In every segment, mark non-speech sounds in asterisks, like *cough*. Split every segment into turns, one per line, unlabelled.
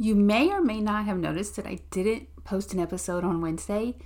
You may or may not have noticed that I didn't post an episode on Wednesday.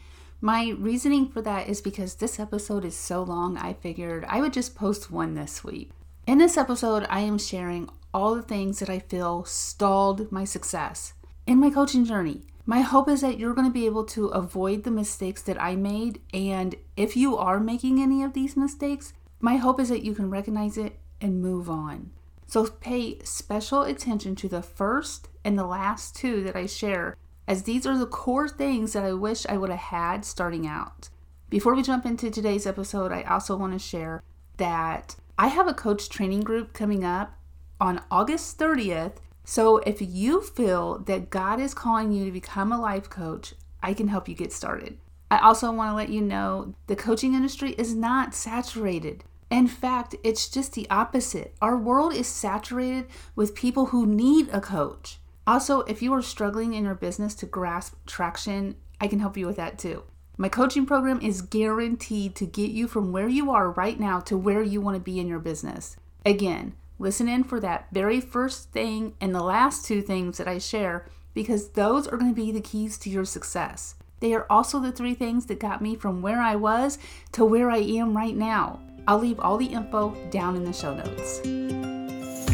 My reasoning for that is because this episode is so long, I figured I would just post one this week. In this episode, I am sharing all the things that I feel stalled my success in my coaching journey. My hope is that you're going to be able to avoid the mistakes that I made. And if you are making any of these mistakes, my hope is that you can recognize it and move on. So pay special attention to the first and the last two that I share, as these are the core things that I wish I would have had starting out. Before we jump into today's episode, I also want to share that I have a coach training group coming up on August 30th. So if you feel that God is calling you to become a life coach, I can help you get started. I also want to let you know the coaching industry is not saturated. In fact, it's just the opposite. Our world is saturated with people who need a coach. Also, if you are struggling in your business to grasp traction, I can help you with that too. My coaching program is guaranteed to get you from where you are right now to where you want to be in your business. Again, listen in for that very first thing and the last two things that I share because those are going to be the keys to your success. They are also the three things that got me from where I was to where I am right now. I'll leave all the info down in the show notes.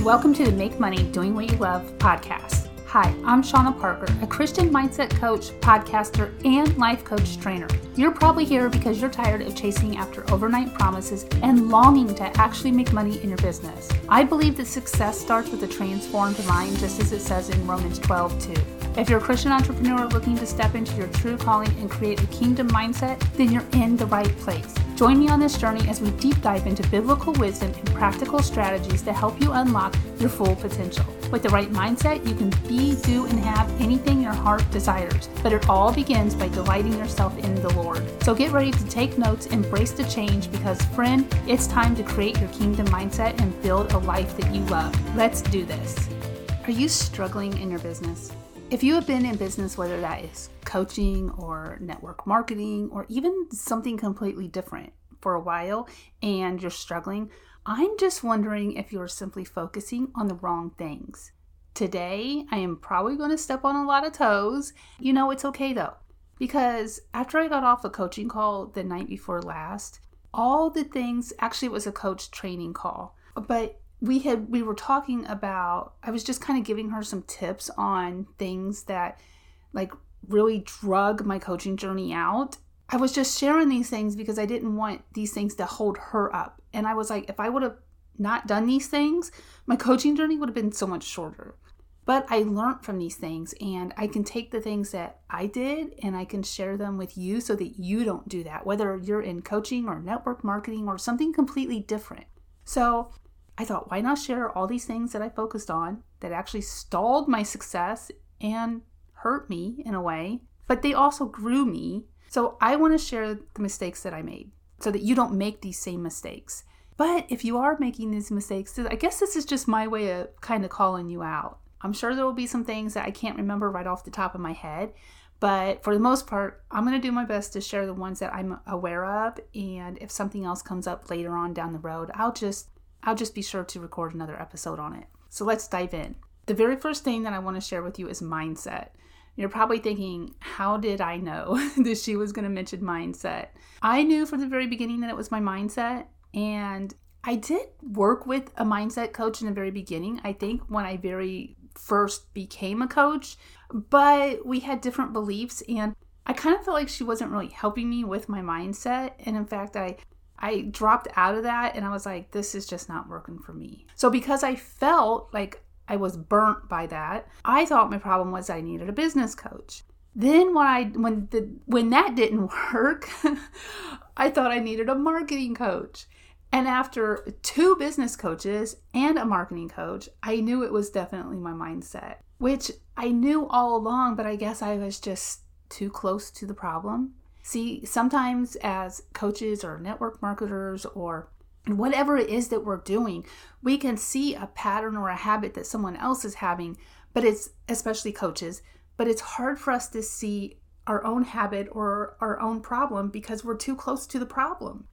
Welcome to the Make Money Doing What You Love podcast. Hi, I'm Shauna Parker, a Christian mindset coach, podcaster, and life coach trainer. You're probably here because you're tired of chasing after overnight promises and longing to actually make money in your business. I believe that success starts with a transformed mind, just as it says in Romans 12 2. If you're a Christian entrepreneur looking to step into your true calling and create a kingdom mindset, then you're in the right place. Join me on this journey as we deep dive into biblical wisdom and practical strategies to help you unlock your full potential. With the right mindset, you can be, do, and have anything your heart desires. But it all begins by delighting yourself in the Lord. So get ready to take notes, embrace the change, because, friend, it's time to create your kingdom mindset and build a life that you love. Let's do this. Are you struggling in your business? If you have been in business, whether that is coaching or network marketing or even something completely different for a while and you're struggling, I'm just wondering if you're simply focusing on the wrong things. Today, I am probably going to step on a lot of toes. You know, it's okay though, because after I got off a coaching call the night before last, all the things actually, it was a coach training call, but we had we were talking about i was just kind of giving her some tips on things that like really drug my coaching journey out I was just sharing these things because I didn't want these things to hold her up. And I was like, if I would have not done these things, my coaching journey would have been so much shorter. But I learned from these things and I can take the things that I did and I can share them with you so that you don't do that, whether you're in coaching or network marketing or something completely different. So I thought, why not share all these things that I focused on that actually stalled my success and hurt me in a way, but they also grew me so I want to share the mistakes that I made so that you don't make these same mistakes. But if you are making these mistakes, I guess this is just my way of kind of calling you out. I'm sure there will be some things that I can't remember right off the top of my head, but for the most part, I'm going to do my best to share the ones that I'm aware of and if something else comes up later on down the road, I'll just I'll just be sure to record another episode on it. So let's dive in. The very first thing that I want to share with you is mindset. You're probably thinking, how did I know *laughs* that she was going to mention mindset? I knew from the very beginning that it was my mindset. And I did work with a mindset coach in the very beginning, I think, when I very first became a coach, but we had different beliefs. And I kind of felt like she wasn't really helping me with my mindset. And in fact, I I dropped out of that and I was like, this is just not working for me. So, because I felt like I was burnt by that. I thought my problem was I needed a business coach. Then when I when the when that didn't *laughs* work, I thought I needed a marketing coach. And after two business coaches and a marketing coach, I knew it was definitely my mindset, which I knew all along, but I guess I was just too close to the problem. See, sometimes as coaches or network marketers or whatever it is that we're doing, we can see a pattern or a habit that someone else is having, but it's especially coaches, but it's hard for us to see our own habit or our own problem because we're too close to the problem.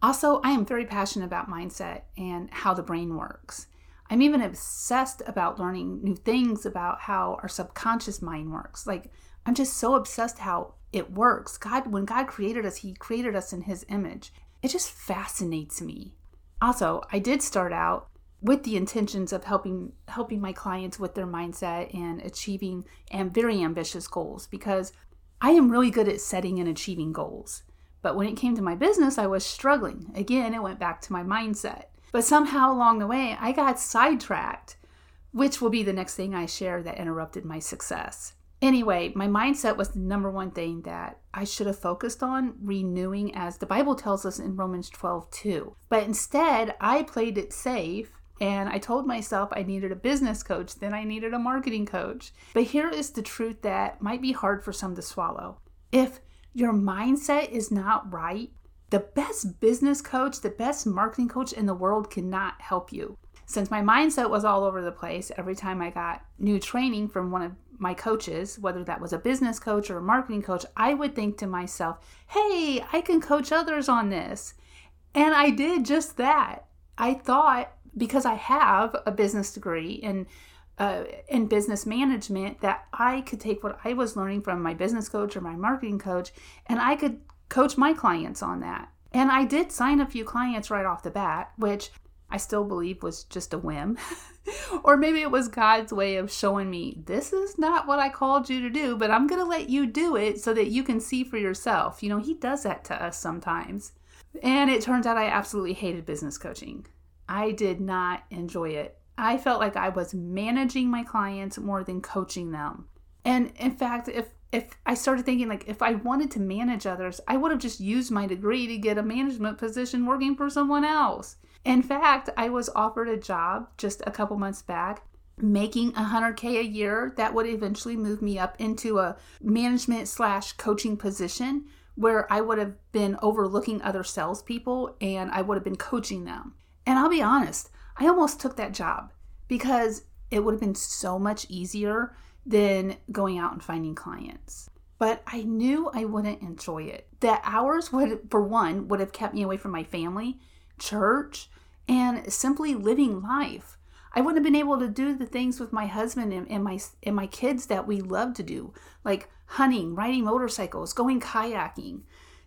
Also, I am very passionate about mindset and how the brain works. I'm even obsessed about learning new things about how our subconscious mind works. Like, I'm just so obsessed how it works. God, when God created us, He created us in His image. It just fascinates me. Also, I did start out with the intentions of helping helping my clients with their mindset and achieving and very ambitious goals because I am really good at setting and achieving goals. But when it came to my business, I was struggling. Again, it went back to my mindset. But somehow along the way, I got sidetracked, which will be the next thing I share that interrupted my success. Anyway, my mindset was the number one thing that I should have focused on renewing, as the Bible tells us in Romans 12 2. But instead, I played it safe and I told myself I needed a business coach, then I needed a marketing coach. But here is the truth that might be hard for some to swallow. If your mindset is not right, the best business coach, the best marketing coach in the world cannot help you. Since my mindset was all over the place, every time I got new training from one of my coaches, whether that was a business coach or a marketing coach, I would think to myself, hey, I can coach others on this. And I did just that. I thought because I have a business degree in uh, in business management that I could take what I was learning from my business coach or my marketing coach and I could coach my clients on that. And I did sign a few clients right off the bat, which I still believe was just a whim. *laughs* or maybe it was God's way of showing me this is not what I called you to do, but I'm going to let you do it so that you can see for yourself. You know, He does that to us sometimes. And it turns out I absolutely hated business coaching. I did not enjoy it. I felt like I was managing my clients more than coaching them. And in fact, if if I started thinking like if I wanted to manage others, I would have just used my degree to get a management position working for someone else. In fact, I was offered a job just a couple months back making 100k a year that would eventually move me up into a management slash coaching position where I would have been overlooking other salespeople and I would have been coaching them. And I'll be honest, I almost took that job because it would have been so much easier than going out and finding clients. But I knew I wouldn't enjoy it. The hours would, for one, would have kept me away from my family, church, and simply living life. I wouldn't have been able to do the things with my husband and, and my and my kids that we love to do, like hunting, riding motorcycles, going kayaking.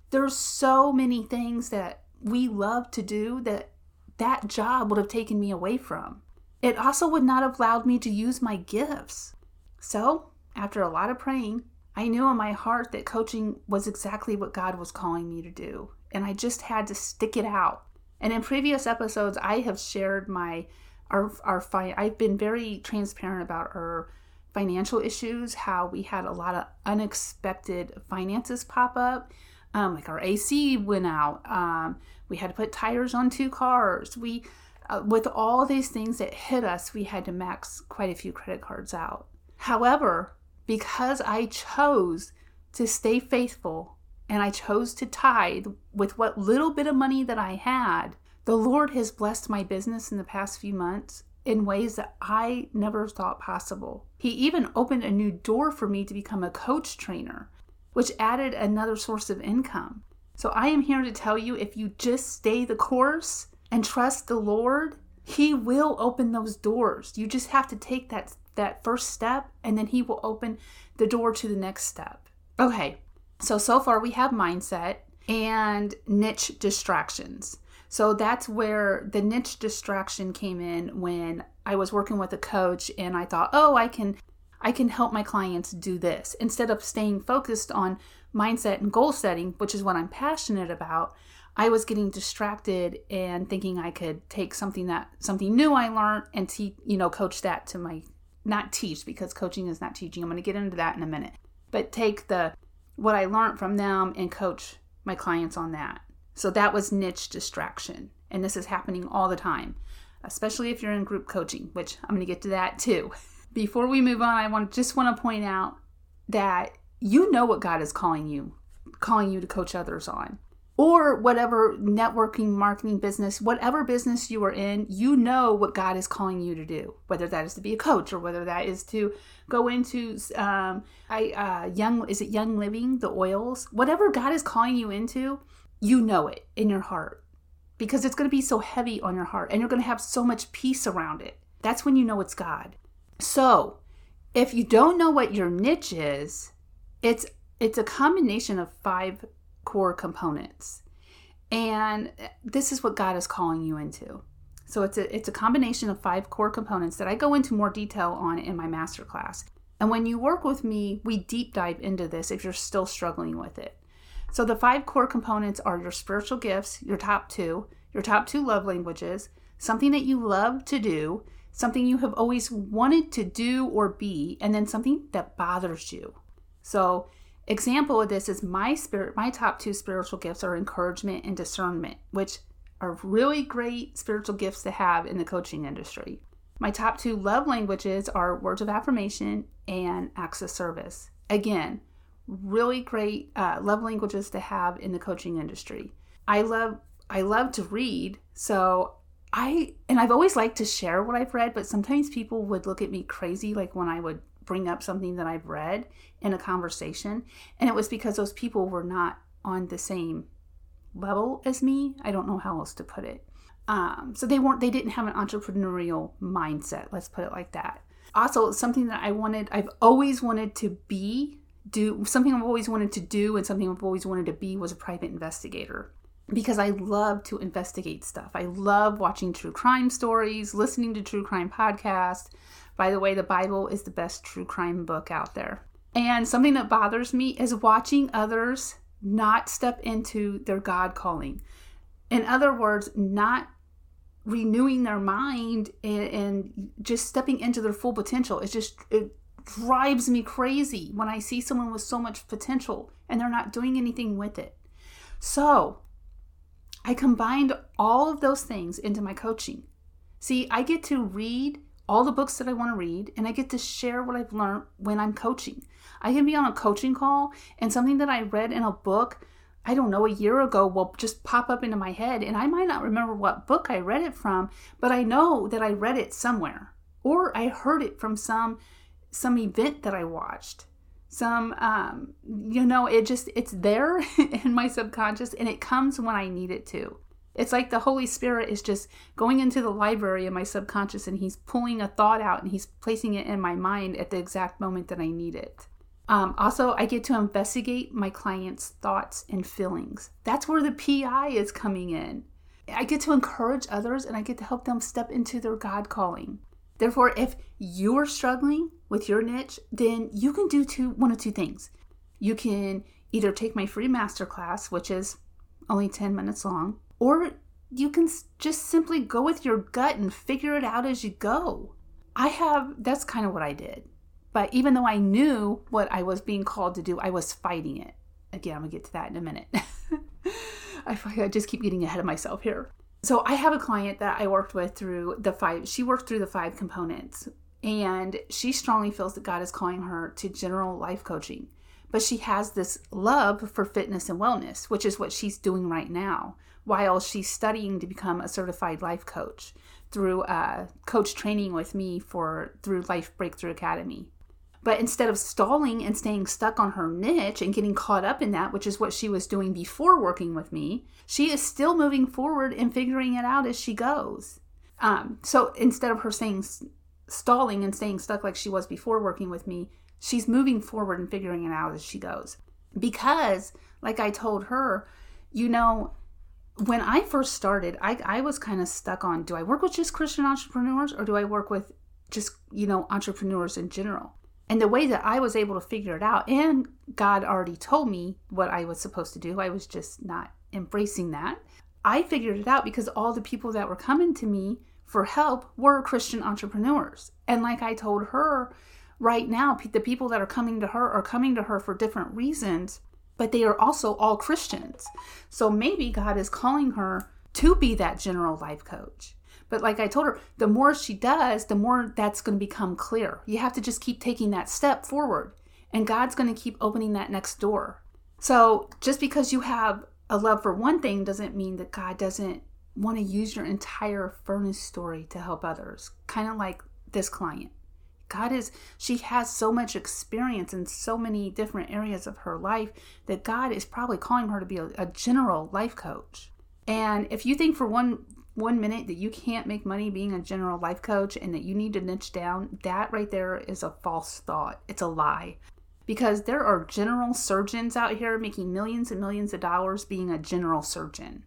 There's so many things that we love to do that that job would have taken me away from. It also would not have allowed me to use my gifts. So, after a lot of praying, I knew in my heart that coaching was exactly what God was calling me to do, and I just had to stick it out. And in previous episodes, I have shared my our our fi- I've been very transparent about our financial issues, how we had a lot of unexpected finances pop up. Um, like our AC went out. Um, we had to put tires on two cars. We, uh, with all these things that hit us, we had to max quite a few credit cards out. However, because I chose to stay faithful and I chose to tithe with what little bit of money that I had, the Lord has blessed my business in the past few months in ways that I never thought possible. He even opened a new door for me to become a coach trainer, which added another source of income. So I am here to tell you if you just stay the course and trust the Lord, he will open those doors. You just have to take that that first step and then he will open the door to the next step. Okay. So so far we have mindset and niche distractions. So that's where the niche distraction came in when I was working with a coach and I thought, "Oh, I can I can help my clients do this." Instead of staying focused on mindset and goal setting, which is what I'm passionate about, I was getting distracted and thinking I could take something that something new I learned and te- you know coach that to my not teach because coaching is not teaching. I'm going to get into that in a minute. But take the what I learned from them and coach my clients on that. So that was niche distraction. And this is happening all the time, especially if you're in group coaching, which I'm going to get to that too. *laughs* Before we move on, I want just want to point out that you know what God is calling you, calling you to coach others on. Or whatever networking, marketing business, whatever business you are in, you know what God is calling you to do. Whether that is to be a coach, or whether that is to go into um, I uh, young is it Young Living, the oils, whatever God is calling you into, you know it in your heart because it's going to be so heavy on your heart, and you're going to have so much peace around it. That's when you know it's God. So, if you don't know what your niche is, it's it's a combination of five core components. And this is what God is calling you into. So it's a it's a combination of five core components that I go into more detail on in my masterclass. And when you work with me, we deep dive into this if you're still struggling with it. So the five core components are your spiritual gifts, your top two, your top two love languages, something that you love to do, something you have always wanted to do or be, and then something that bothers you. So example of this is my spirit my top two spiritual gifts are encouragement and discernment, which are really great spiritual gifts to have in the coaching industry. My top two love languages are words of affirmation and acts of service. Again, really great uh, love languages to have in the coaching industry. I love I love to read, so I and I've always liked to share what I've read, but sometimes people would look at me crazy like when I would bring up something that I've read in a conversation, and it was because those people were not on the same level as me. I don't know how else to put it. Um, so they weren't, they didn't have an entrepreneurial mindset. Let's put it like that. Also, something that I wanted, I've always wanted to be, do something I've always wanted to do, and something I've always wanted to be was a private investigator because I love to investigate stuff. I love watching true crime stories, listening to true crime podcasts. By the way, the Bible is the best true crime book out there. And something that bothers me is watching others not step into their God calling. In other words, not renewing their mind and, and, just stepping into their full potential. It just it drives me crazy when I see someone with so much potential and they're not doing anything with it. So I combined all of those things into my coaching. See, I get to read all the books that I want to read and I get to share what I've learned when I'm coaching. I can be on a coaching call and something that I read in a book, I don't know, a year ago will just pop up into my head and I might not remember what book I read it from, but I know that I read it somewhere or I heard it from some some event that I watched. Some um you know, it just it's there *laughs* in my subconscious and it comes when I need it to. It's like the Holy Spirit is just going into the library in my subconscious and he's pulling a thought out and he's placing it in my mind at the exact moment that I need it. Um, also, I get to investigate my client's thoughts and feelings. That's where the PI is coming in. I get to encourage others and I get to help them step into their God calling. Therefore, if you're struggling with your niche, then you can do two one of two things. You can either take my free masterclass, which is only 10 minutes long, or you can just simply go with your gut and figure it out as you go. I have that's kind of what I did. But even though I knew what I was being called to do, I was fighting it. Again, I'm gonna get to that in a minute. *laughs* I, I just keep getting ahead of myself here. So I have a client that I worked with through the five, she worked through the five components, and she strongly feels that God is calling her to general life coaching. But she has this love for fitness and wellness, which is what she's doing right now while she's studying to become a certified life coach through uh, coach training with me for through Life Breakthrough Academy. But instead of stalling and staying stuck on her niche and getting caught up in that, which is what she was doing before working with me, she is still moving forward and figuring it out as she goes. Um, so instead of her saying stalling and staying stuck like she was before working with me, she's moving forward and figuring it out as she goes. Because, like I told her, you know, when I first started, I, I was kind of stuck on do I work with just Christian entrepreneurs or do I work with just, you know, entrepreneurs in general? And the way that I was able to figure it out, and God already told me what I was supposed to do, I was just not embracing that. I figured it out because all the people that were coming to me for help were Christian entrepreneurs. And like I told her, right now, the people that are coming to her are coming to her for different reasons, but they are also all Christians. So maybe God is calling her to be that general life coach. But like I told her, the more she does, the more that's going to become clear. You have to just keep taking that step forward, and God's going to keep opening that next door. So just because you have a love for one thing doesn't mean that God doesn't want to use your entire furnace story to help others. Kind of like this client. God is, she has so much experience in so many different areas of her life that God is probably calling her to be a, a general life coach. And if you think for one one minute that you can't make money being a general life coach and that you need to niche down, that right there is a false thought. It's a lie. Because there are general surgeons out here making millions and millions of dollars being a general surgeon.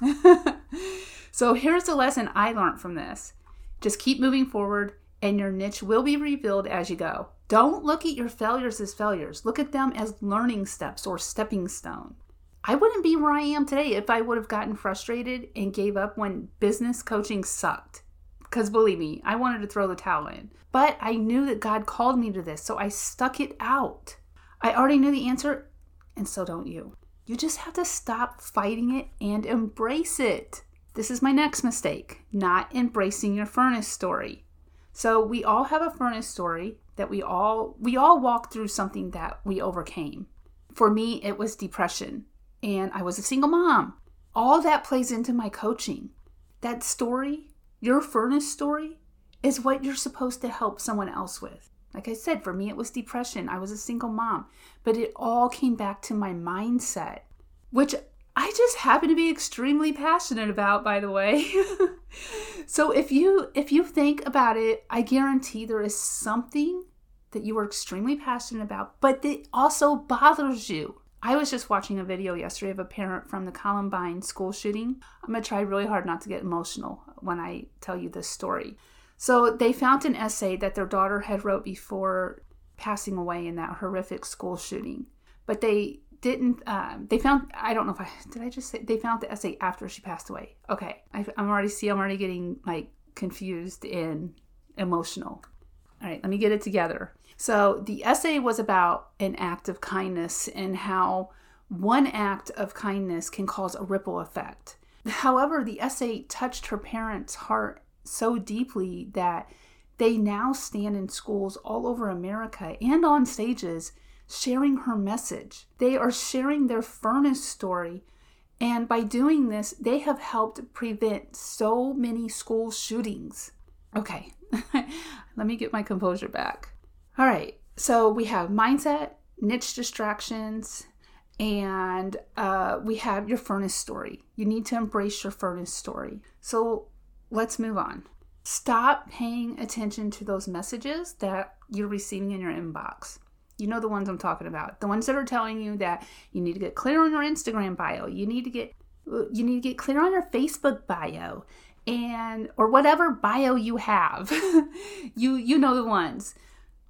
*laughs* so here's the lesson I learned from this just keep moving forward, and your niche will be revealed as you go. Don't look at your failures as failures, look at them as learning steps or stepping stone. I wouldn't be where I am today if I would have gotten frustrated and gave up when business coaching sucked. Because believe me, I wanted to throw the towel in. But I knew that God called me to this, so I stuck it out. I already knew the answer, and so don't you. You just have to stop fighting it and embrace it. This is my next mistake not embracing your furnace story. So we all have a furnace story that we all we all walk through something that we overcame. For me it was depression and I was a single mom. All that plays into my coaching. That story, your furnace story, is what you're supposed to help someone else with. Like I said, for me, it was depression. I was a single mom, but it all came back to my mindset, which I just happen to be extremely passionate about, by the way. *laughs* so if you if you think about it, I guarantee there is something that you are extremely passionate about, but that also bothers you. I was just watching a video yesterday of a parent from the Columbine school shooting. I'm going to try really hard not to get emotional when I tell you this story. So they found an essay that their daughter had wrote before passing away in that horrific school shooting. But they didn't um, they found i don't know if i *laughs* did i just say they found the essay after she passed away okay I, i'm already see i'm already getting like confused and emotional all right let me get it together so the essay was about an act of kindness and how one act of kindness can cause a ripple effect. However, the essay touched her parents' heart so deeply that they now stand in schools all over America and on stages sharing her message. They are sharing their furnace story. And by doing this, they have helped prevent so many school shootings. Okay, *laughs* let me get my composure back. All right, so we have mindset, niche distractions, and uh, we have your furnace story. You need to embrace your furnace story. So let's move on. Stop paying attention to those messages that you're receiving in your inbox. You know the ones I'm talking about. The ones that are telling you that you need to get clear on your Instagram bio. You need to get you need to get clear on your Facebook bio and or whatever bio you have. *laughs* you you know the ones.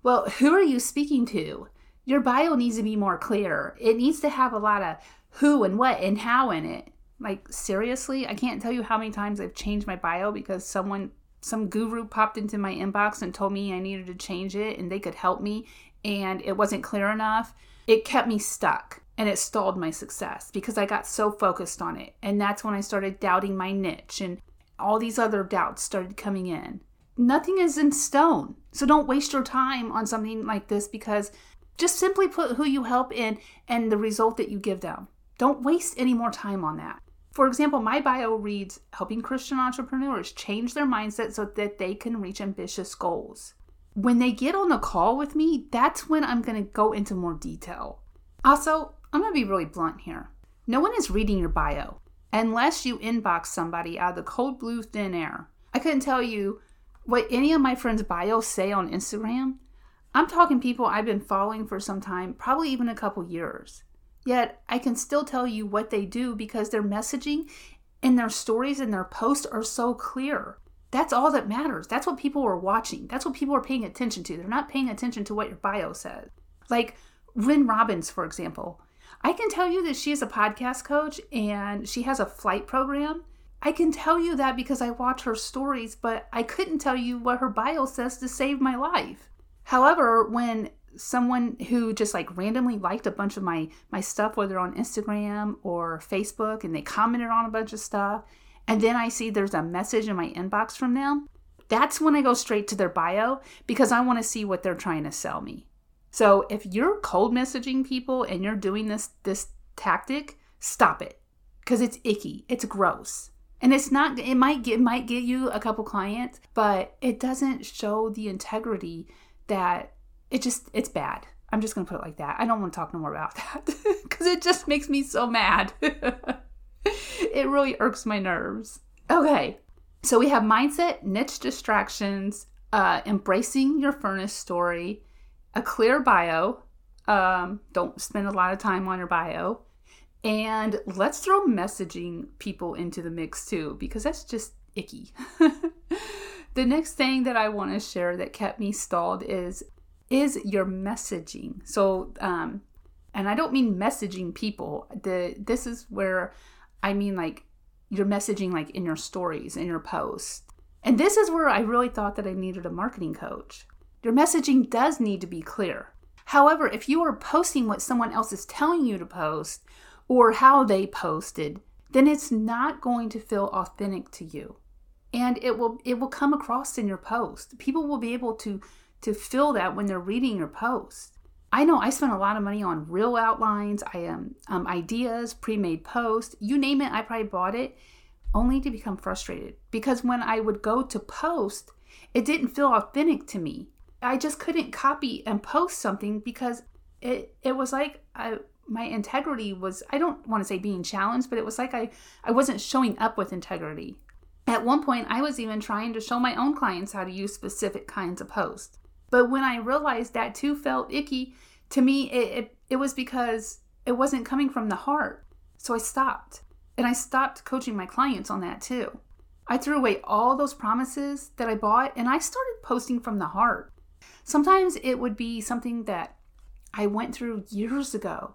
Well, who are you speaking to? Your bio needs to be more clear. It needs to have a lot of who and what and how in it. Like, seriously, I can't tell you how many times I've changed my bio because someone, some guru popped into my inbox and told me I needed to change it and they could help me and it wasn't clear enough. It kept me stuck and it stalled my success because I got so focused on it. And that's when I started doubting my niche and all these other doubts started coming in nothing is in stone. So don't waste your time on something like this because just simply put who you help in and the result that you give them. Don't waste any more time on that. For example, my bio reads helping Christian entrepreneurs change their mindset so that they can reach ambitious goals. When they get on a call with me, that's when I'm going to go into more detail. Also, I'm going to be really blunt here. No one is reading your bio unless you inbox somebody out of the cold blue thin air. I couldn't tell you what any of my friends' bios say on Instagram, I'm talking people I've been following for some time, probably even a couple years. Yet I can still tell you what they do because their messaging and their stories and their posts are so clear. That's all that matters. That's what people are watching. That's what people are paying attention to. They're not paying attention to what your bio says. Like Ryn Robbins, for example. I can tell you that she is a podcast coach and she has a flight program I can tell you that because I watch her stories, but I couldn't tell you what her bio says to save my life. However, when someone who just like randomly liked a bunch of my my stuff whether on Instagram or Facebook and they commented on a bunch of stuff and then I see there's a message in my inbox from them, that's when I go straight to their bio because I want to see what they're trying to sell me. So if you're cold messaging people and you're doing this this tactic, stop it because it's icky. It's gross and it's not it might get might get you a couple clients but it doesn't show the integrity that it just it's bad i'm just gonna put it like that i don't want to talk no more about *laughs* that because it just makes me so mad *laughs* it really irks my nerves Okay, so we have mindset, niche distractions, uh, embracing your furnace story, a clear bio. Um, don't spend a lot of time on your bio. And let's throw messaging people into the mix too, because that's just icky. *laughs* the next thing that I want to share that kept me stalled is is your messaging. So, um, and I don't mean messaging people. The this is where I mean like your messaging, like in your stories, in your posts. And this is where I really thought that I needed a marketing coach. Your messaging does need to be clear. However, if you are posting what someone else is telling you to post or how they posted, then it's not going to feel authentic to you. And it will it will come across in your post. People will be able to to feel that when they're reading your post. I know I spent a lot of money on reel outlines, I am um, ideas, pre-made posts, you name it, I probably bought it only to become frustrated because when I would go to post, it didn't feel authentic to me. I just couldn't copy and post something because it it was like I, my integrity was I don't want to say being challenged, but it was like I I wasn't showing up with integrity. At one point, I was even trying to show my own clients how to use specific kinds of posts. But when I realized that too felt icky, to me it, it, it was because it wasn't coming from the heart. So I stopped. And I stopped coaching my clients on that too. I threw away all those promises that I bought and I started posting from the heart. Sometimes it would be something that I went through years ago.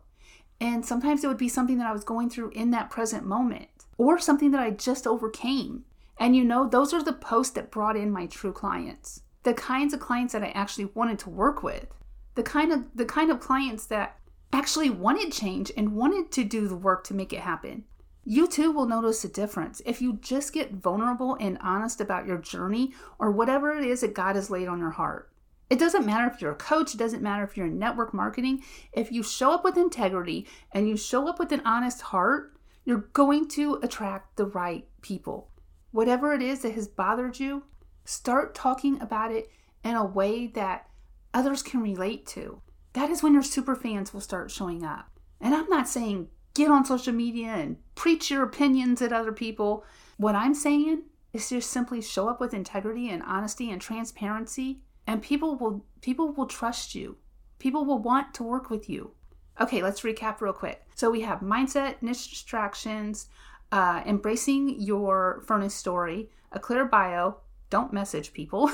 And sometimes it would be something that I was going through in that present moment or something that I just overcame. And you know, those are the posts that brought in my true clients. The kinds of clients that I actually wanted to work with. The kind of the kind of clients that actually wanted change and wanted to do the work to make it happen you too will notice a difference if you just get vulnerable and honest about your journey or whatever it is that God has laid on your heart. It doesn't matter if you're a coach, it doesn't matter if you're in network marketing. If you show up with integrity and you show up with an honest heart, you're going to attract the right people. Whatever it is that has bothered you, start talking about it in a way that others can relate to. That is when your super fans will start showing up. And I'm not saying get on social media and preach your opinions at other people. What I'm saying is just simply show up with integrity and honesty and transparency and people will people will trust you. People will want to work with you. Okay, let's recap real quick. So we have mindset, niche distractions, uh, embracing your furnace story, a clear bio, don't message people *laughs*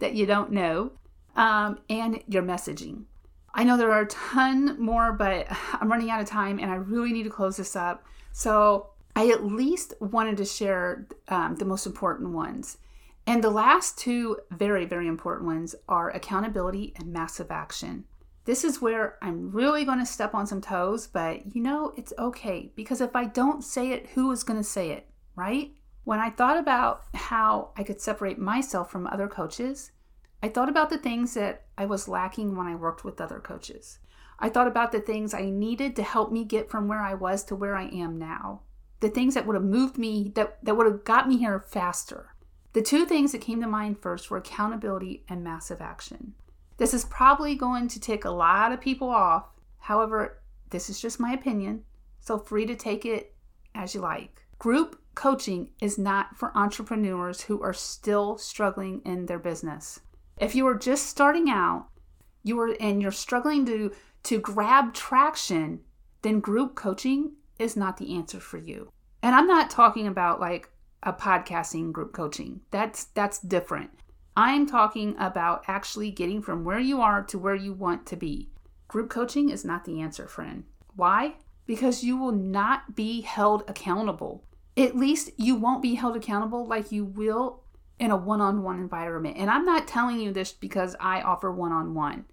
that you don't know, um, and your messaging. I know there are a ton more, but I'm running out of time and I really need to close this up. So I at least wanted to share um, the most important ones. And the last two very, very important ones are accountability and massive action. This is where I'm really going to step on some toes, but you know, it's okay because if I don't say it, who is going to say it, right? When I thought about how I could separate myself from other coaches, I thought about the things that I was lacking when I worked with other coaches. I thought about the things I needed to help me get from where I was to where I am now. The things that would have moved me, that, that would have got me here faster. The two things that came to mind first were accountability and massive action. This is probably going to tick a lot of people off. However, this is just my opinion, so free to take it as you like. Group coaching is not for entrepreneurs who are still struggling in their business. If you are just starting out, you are and you're struggling to to grab traction, then group coaching is not the answer for you. And I'm not talking about like a podcasting group coaching. That's that's different. I'm talking about actually getting from where you are to where you want to be. Group coaching is not the answer, friend. Why? Because you will not be held accountable. At least you won't be held accountable like you will in a one on one environment. And I'm not telling you this because I offer one on one.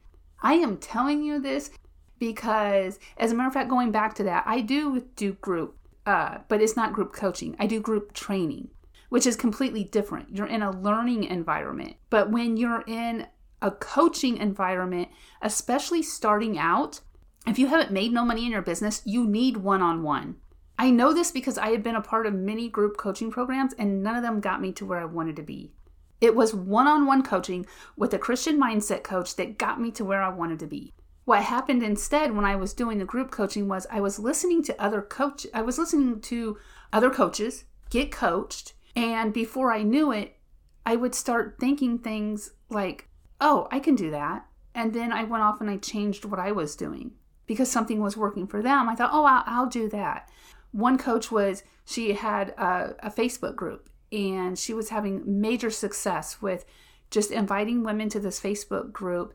I am telling you this because, as a matter of fact, going back to that, I do do group, uh, but it's not group coaching. I do group training, which is completely different. You're in a learning environment. But when you're in a coaching environment, especially starting out, if you haven't made no money in your business, you need one on one. I know this because I have been a part of many group coaching programs and none of them got me to where I wanted to be. It was one on one coaching with a Christian mindset coach that got me to where I wanted to be. What happened instead when I was doing the group coaching was I was listening to other coach I was listening to other coaches get coached, and before I knew it, I would start thinking things like, oh, I can do that. And then I went off and I changed what I was doing because something was working for them. I thought, oh, I'll, I'll do that. One coach was, she had a, a Facebook group and she was having major success with just inviting women to this Facebook group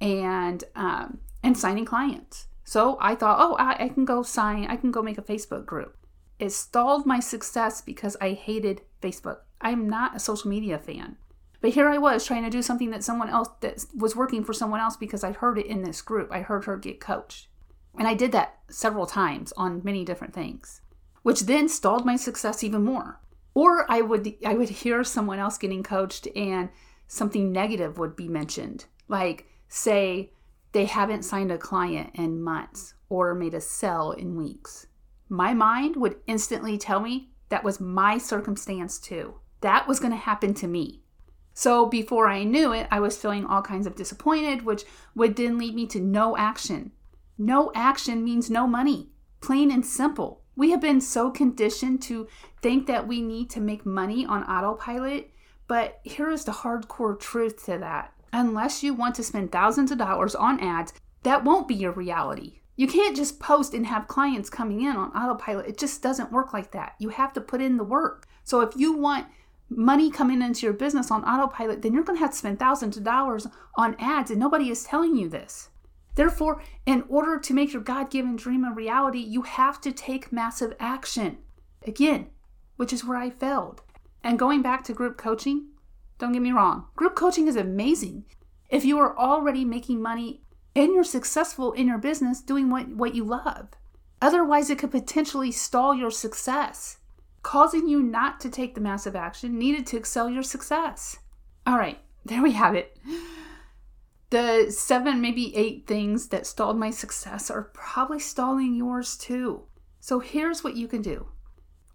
and um, and signing clients. So I thought, oh, I, I can go sign, I can go make a Facebook group. It stalled my success because I hated Facebook. I'm not a social media fan. But here I was trying to do something that someone else that was working for someone else because I heard it in this group. I heard her get coached. And I did that several times on many different things, which then stalled my success even more. Or I would I would hear someone else getting coached and something negative would be mentioned. Like say they haven't signed a client in months or made a sell in weeks. My mind would instantly tell me that was my circumstance too. That was going to happen to me. So before I knew it, I was feeling all kinds of disappointed, which would then lead me to no action. No action means no money, plain and simple. We have been so conditioned to think that we need to make money on autopilot, but here is the hardcore truth to that. Unless you want to spend thousands of dollars on ads, that won't be your reality. You can't just post and have clients coming in on autopilot. It just doesn't work like that. You have to put in the work. So if you want money coming into your business on autopilot, then you're going to have to spend thousands of dollars on ads, and nobody is telling you this. Therefore, in order to make your God given dream a reality, you have to take massive action. Again, which is where I failed. And going back to group coaching, don't get me wrong, group coaching is amazing. If you are already making money and you're successful in your business doing what, what you love. Otherwise, it could potentially stall your success, causing you not to take the massive action needed to excel your success. All right, there we have it. The seven, maybe eight things that stalled my success are probably stalling yours too. So here's what you can do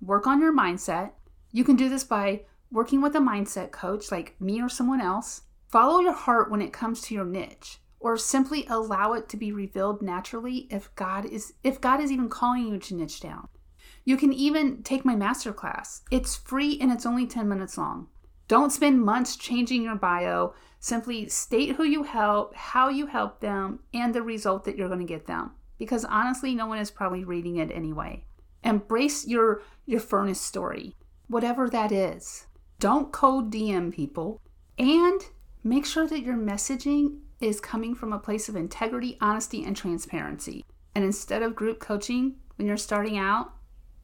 work on your mindset. You can do this by working with a mindset coach like me or someone else. Follow your heart when it comes to your niche or simply allow it to be revealed naturally if God is if God is even calling you to niche down. You can even take my masterclass. It's free and it's only 10 minutes long. Don't spend months changing your bio. Simply state who you help, how you help them, and the result that you're going to get them. Because honestly, no one is probably reading it anyway. Embrace your your furnace story, whatever that is. Don't cold DM people and make sure that your messaging is coming from a place of integrity, honesty, and transparency. And instead of group coaching when you're starting out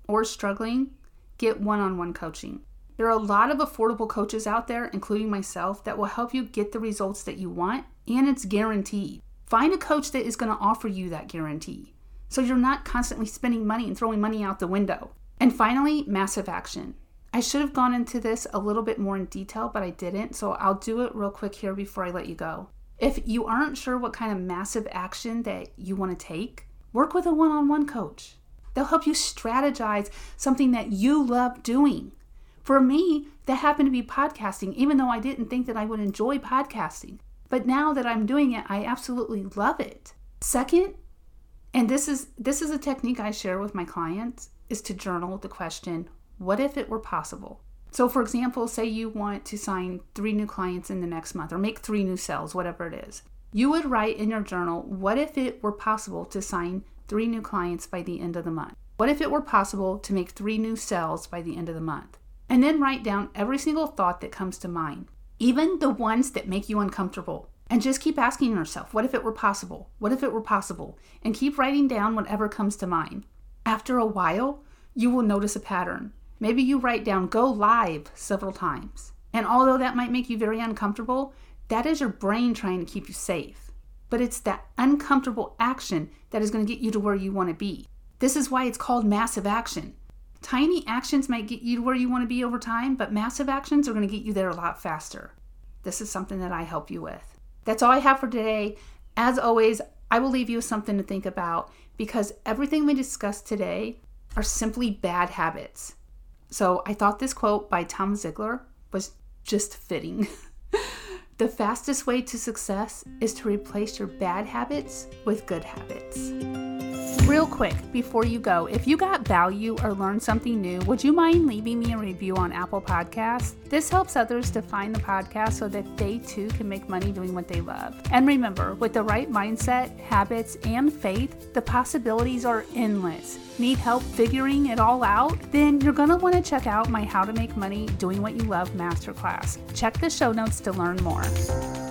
or struggling, get one on one coaching. There are a lot of affordable coaches out there, including myself, that will help you get the results that you want, and it's guaranteed. Find a coach that is going to offer you that guarantee so you're not constantly spending money and throwing money out the window. And finally, massive action. I should have gone into this a little bit more in detail, but I didn't, so I'll do it real quick here before I let you go. If you aren't sure what kind of massive action that you want to take, work with a one on one coach. They'll help you strategize something that you love doing. For me, that happened to be podcasting, even though I didn't think that I would enjoy podcasting. But now that I'm doing it, I absolutely love it. Second, and this is this is a technique I share with my clients is to journal the question, what if it were possible? So, for example, say you want to sign three new clients in the next month or make three new sales, whatever it is. You would write in your journal, What if it were possible to sign three new clients by the end of the month? What if it were possible to make three new sales by the end of the month? And then write down every single thought that comes to mind, even the ones that make you uncomfortable. And just keep asking yourself, What if it were possible? What if it were possible? And keep writing down whatever comes to mind. After a while, you will notice a pattern. Maybe you write down go live several times. And although that might make you very uncomfortable, that is your brain trying to keep you safe. But it's that uncomfortable action that is going to get you to where you want to be. This is why it's called massive action. Tiny actions might get you to where you want to be over time, but massive actions are going to get you there a lot faster. This is something that I help you with. That's all I have for today. As always, I will leave you with something to think about because everything we discussed today are simply bad habits. So I thought this quote by Tom Ziglar was just fitting. *laughs* the fastest way to success is to replace your bad habits with good habits. Real quick, before you go, if you got value or learned something new, would you mind leaving me a review on Apple Podcasts? This helps others to find the podcast so that they too can make money doing what they love. And remember, with the right mindset, habits, and faith, the possibilities are endless. Need help figuring it all out? Then you're going to want to check out my How to Make Money Doing What You Love masterclass. Check the show notes to learn more. Podcast.